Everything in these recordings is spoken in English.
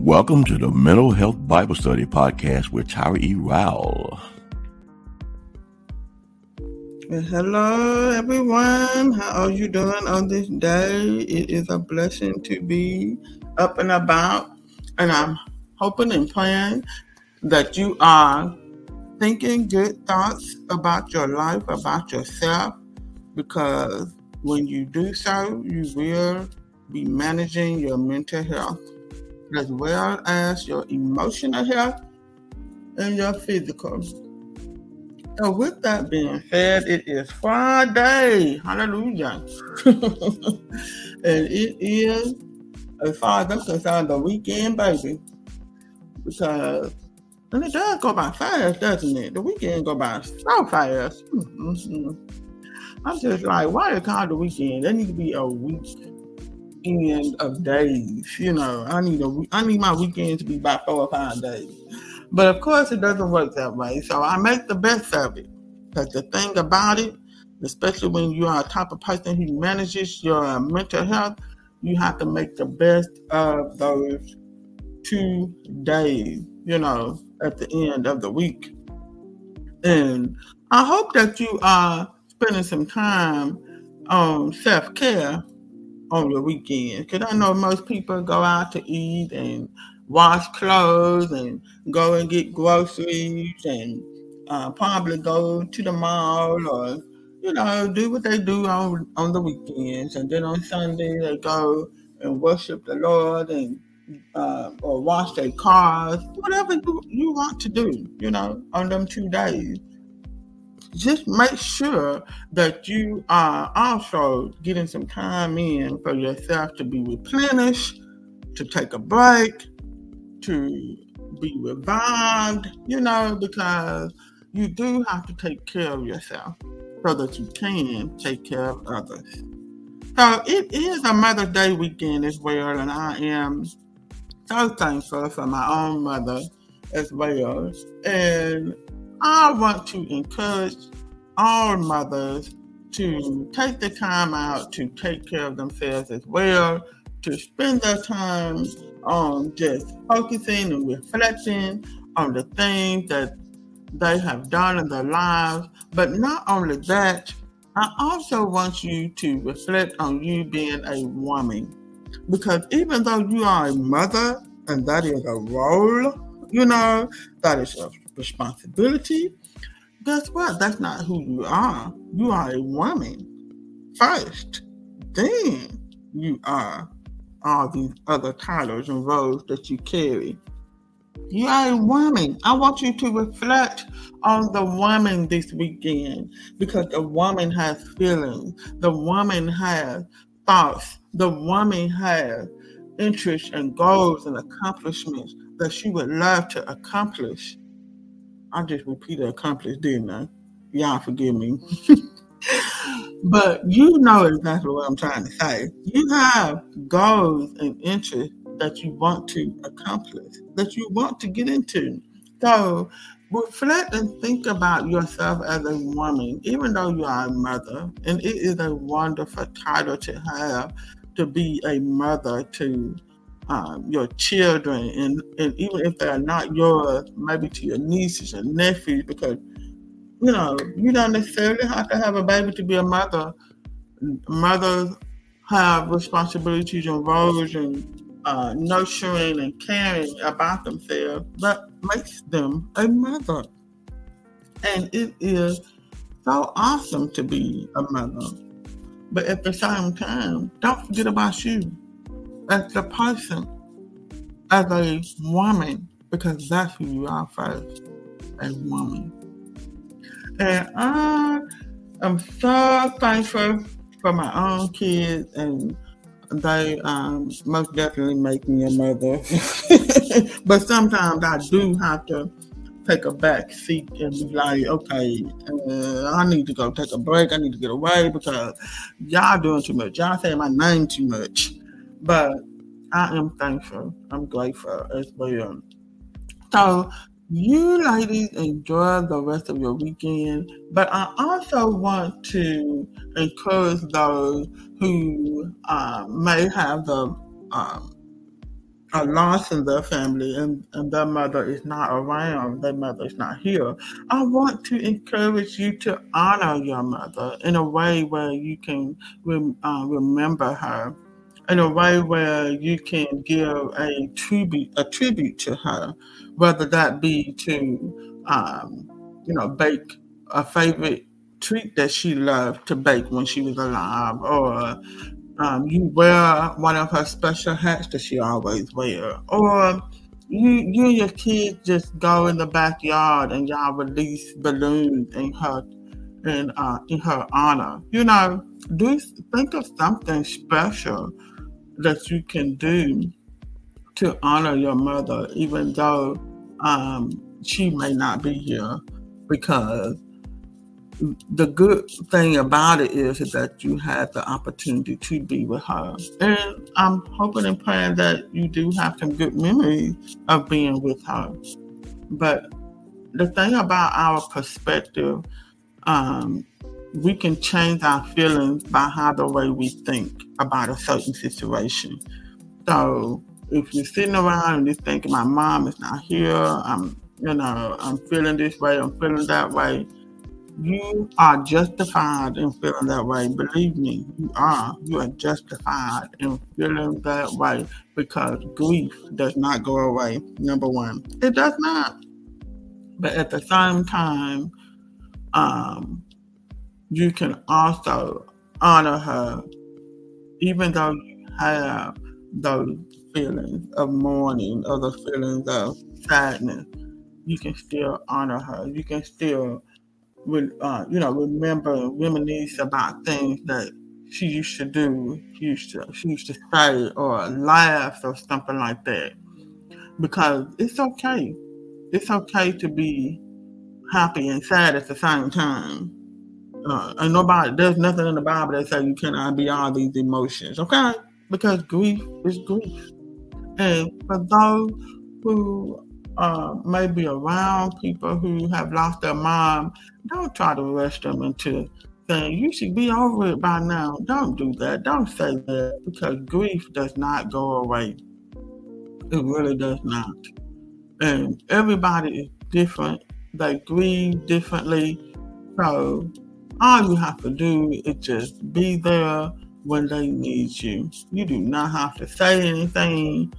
Welcome to the Mental Health Bible Study Podcast with Tyra E. Rowell. Hello, everyone. How are you doing on this day? It is a blessing to be up and about, and I'm hoping and praying that you are thinking good thoughts about your life, about yourself, because when you do so, you will be managing your mental health as well as your emotional health and your physical. So, with that being said, it is Friday. Hallelujah. and it is, as far as I'm concerned, the weekend, baby. Because, and it does go by fast, doesn't it? The weekend go by so fast. Mm-hmm. I'm just like, why it called the weekend? There need to be a week end of days. You know, I need a I need my weekend to be about four or five days. But of course, it doesn't work that way. So I make the best of it. Because the thing about it, especially when you are a type of person who manages your uh, mental health, you have to make the best of those two days. You know, at the end of the week. And I hope that you are spending some time on self care on your weekend. Because I know most people go out to eat and wash clothes and go and get groceries and uh, probably go to the mall or you know do what they do on on the weekends. And then on Sunday they go and worship the Lord and uh, or wash their cars. Whatever you, you want to do you know on them two days just make sure that you are also getting some time in for yourself to be replenished, to take a break, to be revived, you know, because you do have to take care of yourself so that you can take care of others. So it is a Mother's Day weekend as well, and I am so thankful for my own mother as well. And I want to encourage all mothers to take the time out to take care of themselves as well, to spend their time on just focusing and reflecting on the things that they have done in their lives. But not only that, I also want you to reflect on you being a woman. Because even though you are a mother and that is a role, you know, that is a responsibility. Guess what? That's not who you are. You are a woman first. Then you are all these other titles and roles that you carry. You are a woman. I want you to reflect on the woman this weekend because the woman has feelings. The woman has thoughts. The woman has interests and goals and accomplishments that she would love to accomplish. I just repeated accomplish, didn't I? Y'all forgive me. Mm-hmm. but you know exactly what I'm trying to say. You have goals and interests that you want to accomplish, that you want to get into. So reflect and think about yourself as a woman, even though you are a mother. And it is a wonderful title to have to be a mother to um, your children, and, and even if they're not yours, maybe to your nieces and nephews, because you know you don't necessarily have to have a baby to be a mother. Mothers have responsibilities and roles and uh, nurturing and caring about themselves that makes them a mother. And it is so awesome to be a mother. But at the same time, don't forget about you as a person, as a woman, because that's who you are first, a woman. And I am so thankful for my own kids, and they um, most definitely make me a mother. but sometimes I do have to take a back seat and be like, okay, uh, I need to go take a break. I need to get away because y'all doing too much. Y'all saying my name too much. But I am thankful. I'm grateful as well. So, you ladies enjoy the rest of your weekend, but I also want to encourage those who uh, may have um, a loss in their family and, and their mother is not around, their mother is not here, I want to encourage you to honor your mother in a way where you can rem, uh, remember her, in a way where you can give a tribute, a tribute to her, whether that be to, um, you know, bake a favorite treat that she loved to bake when she was alive, or um, you wear one of her special hats that she always wear, or you you and your kids just go in the backyard and y'all release balloons in her in uh, in her honor. You know, do think of something special that you can do to honor your mother, even though um, she may not be here, because the good thing about it is, that you had the opportunity to be with her. And I'm hoping and praying that you do have some good memories of being with her. But the thing about our perspective, um, we can change our feelings by how the way we think about a certain situation. So if you're sitting around and you're thinking, my mom is not here, I'm, you know, I'm feeling this way, I'm feeling that way you are justified in feeling that way. Believe me, you are. You are justified in feeling that way because grief does not go away. Number one, it does not. But at the same time, um, you can also honor her, even though you have those feelings of mourning or the feelings of sadness. You can still honor her. You can still uh, you know, remember, reminisce about things that she used to do, she used to, she used to say or laugh or something like that. Because it's okay. It's okay to be happy and sad at the same time. Uh, and nobody, there's nothing in the Bible that says you cannot be all these emotions, okay? Because grief is grief. And for those who uh, maybe around people who have lost their mom, don't try to rush them into saying you should be over it by now. Don't do that. Don't say that because grief does not go away. It really does not. And everybody is different. They grieve differently. So all you have to do is just be there when they need you. You do not have to say anything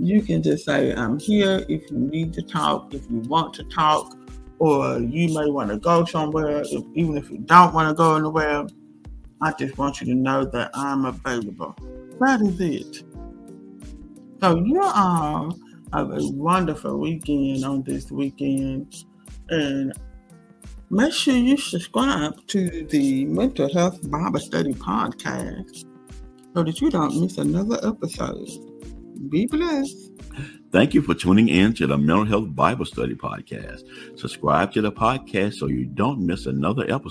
you can just say, I'm here if you need to talk, if you want to talk, or you may want to go somewhere, if, even if you don't want to go anywhere. I just want you to know that I'm available. That is it. So you all have a wonderful weekend on this weekend. And make sure you subscribe to the Mental Health Bible Study Podcast so that you don't miss another episode. Be blessed. Thank you for tuning in to the Mental Health Bible Study Podcast. Subscribe to the podcast so you don't miss another episode.